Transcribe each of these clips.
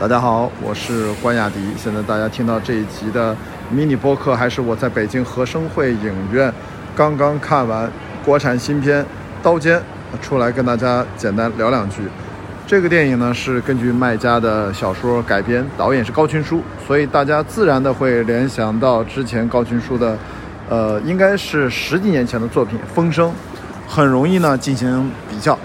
大家好，我是关雅迪。现在大家听到这一集的迷你播客，还是我在北京和生汇影院刚刚看完国产新片《刀尖》，出来跟大家简单聊两句。这个电影呢是根据麦家的小说改编，导演是高群书，所以大家自然的会联想到之前高群书的，呃，应该是十几年前的作品《风声》，很容易呢进行比较。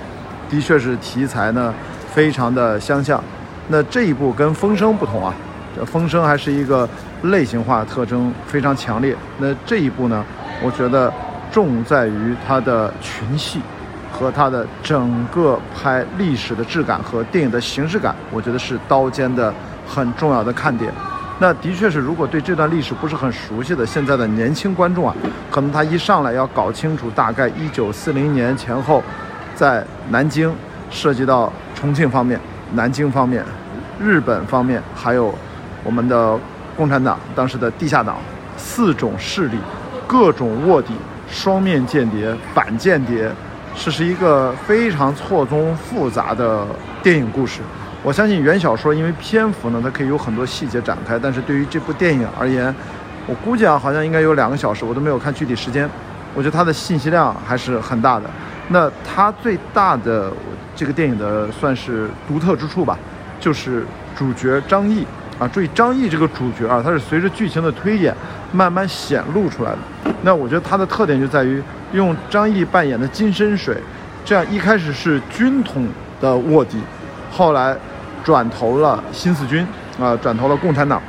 的确是题材呢非常的相像。那这一部跟《风声》不同啊，这《风声》还是一个类型化特征非常强烈。那这一部呢，我觉得重在于它的群戏和它的整个拍历史的质感和电影的形式感，我觉得是《刀尖》的很重要的看点。那的确是，如果对这段历史不是很熟悉的现在的年轻观众啊，可能他一上来要搞清楚大概一九四零年前后，在南京涉及到重庆方面。南京方面、日本方面，还有我们的共产党当时的地下党四种势力，各种卧底、双面间谍、反间谍，这是一个非常错综复杂的电影故事。我相信原小说因为篇幅呢，它可以有很多细节展开，但是对于这部电影而言，我估计啊，好像应该有两个小时，我都没有看具体时间。我觉得它的信息量还是很大的。那它最大的。这个电影的算是独特之处吧，就是主角张译啊。注意，张译这个主角啊，他是随着剧情的推演慢慢显露出来的。那我觉得他的特点就在于用张译扮演的金深水，这样一开始是军统的卧底，后来转投了新四军啊，转投了共产党。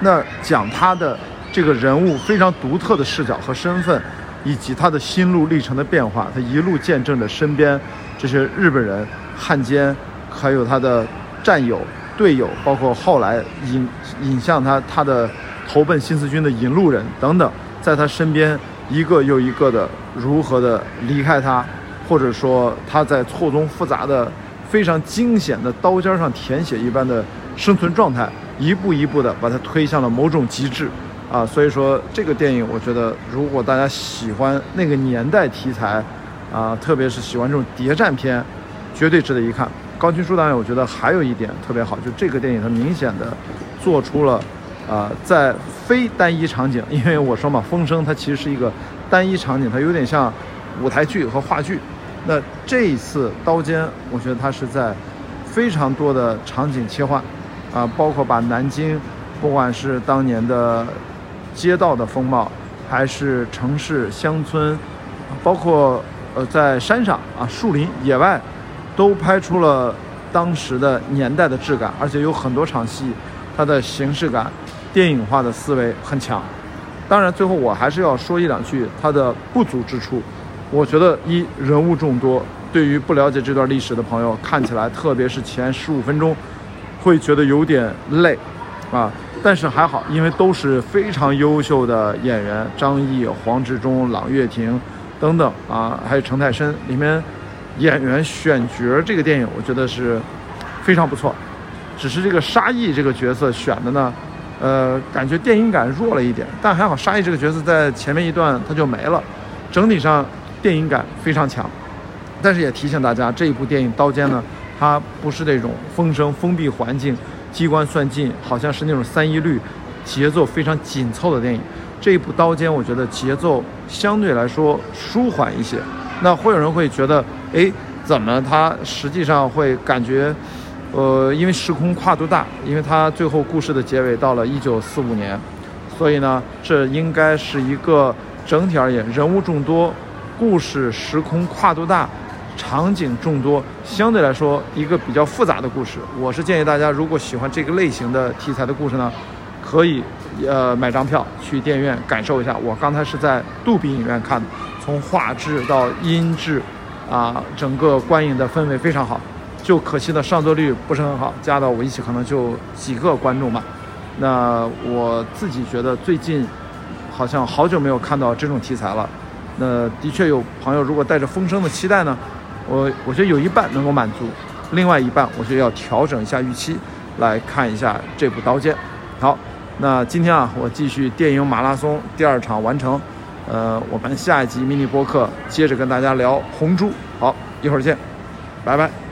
那讲他的这个人物非常独特的视角和身份。以及他的心路历程的变化，他一路见证着身边这些日本人、汉奸，还有他的战友、队友，包括后来引引向他他的投奔新四军的引路人等等，在他身边一个又一个的如何的离开他，或者说他在错综复杂的、非常惊险的刀尖上舔血一般的生存状态，一步一步的把他推向了某种极致。啊，所以说这个电影，我觉得如果大家喜欢那个年代题材，啊，特别是喜欢这种谍战片，绝对值得一看。高群书导演，我觉得还有一点特别好，就这个电影它明显的做出了，啊，在非单一场景，因为我说嘛，风声它其实是一个单一场景，它有点像舞台剧和话剧。那这一次刀尖，我觉得它是在非常多的场景切换，啊，包括把南京，不管是当年的。街道的风貌，还是城市乡村，包括呃在山上啊树林野外，都拍出了当时的年代的质感，而且有很多场戏，它的形式感、电影化的思维很强。当然，最后我还是要说一两句它的不足之处。我觉得一人物众多，对于不了解这段历史的朋友，看起来特别是前十五分钟，会觉得有点累，啊。但是还好，因为都是非常优秀的演员，张译、黄志忠、郎月婷等等啊，还有程泰深，里面演员选角这个电影，我觉得是非常不错。只是这个沙溢这个角色选的呢，呃，感觉电影感弱了一点。但还好，沙溢这个角色在前面一段他就没了，整体上电影感非常强。但是也提醒大家，这一部电影《刀尖》呢，它不是那种风声封闭环境。机关算尽，好像是那种三一律，节奏非常紧凑的电影。这一部《刀尖》，我觉得节奏相对来说舒缓一些。那会有人会觉得，哎，怎么它实际上会感觉，呃，因为时空跨度大，因为它最后故事的结尾到了一九四五年，所以呢，这应该是一个整体而言人物众多，故事时空跨度大。场景众多，相对来说一个比较复杂的故事。我是建议大家，如果喜欢这个类型的题材的故事呢，可以呃买张票去电影院感受一下。我刚才是在杜比影院看的，从画质到音质，啊，整个观影的氛围非常好。就可惜的上座率不是很好，加到我一起可能就几个观众吧。那我自己觉得最近好像好久没有看到这种题材了。那的确有朋友如果带着风声的期待呢？我我觉得有一半能够满足，另外一半我觉得要调整一下预期，来看一下这部《刀剑》。好，那今天啊，我继续电影马拉松第二场完成，呃，我们下一集迷你播客接着跟大家聊《红猪》。好，一会儿见，拜拜。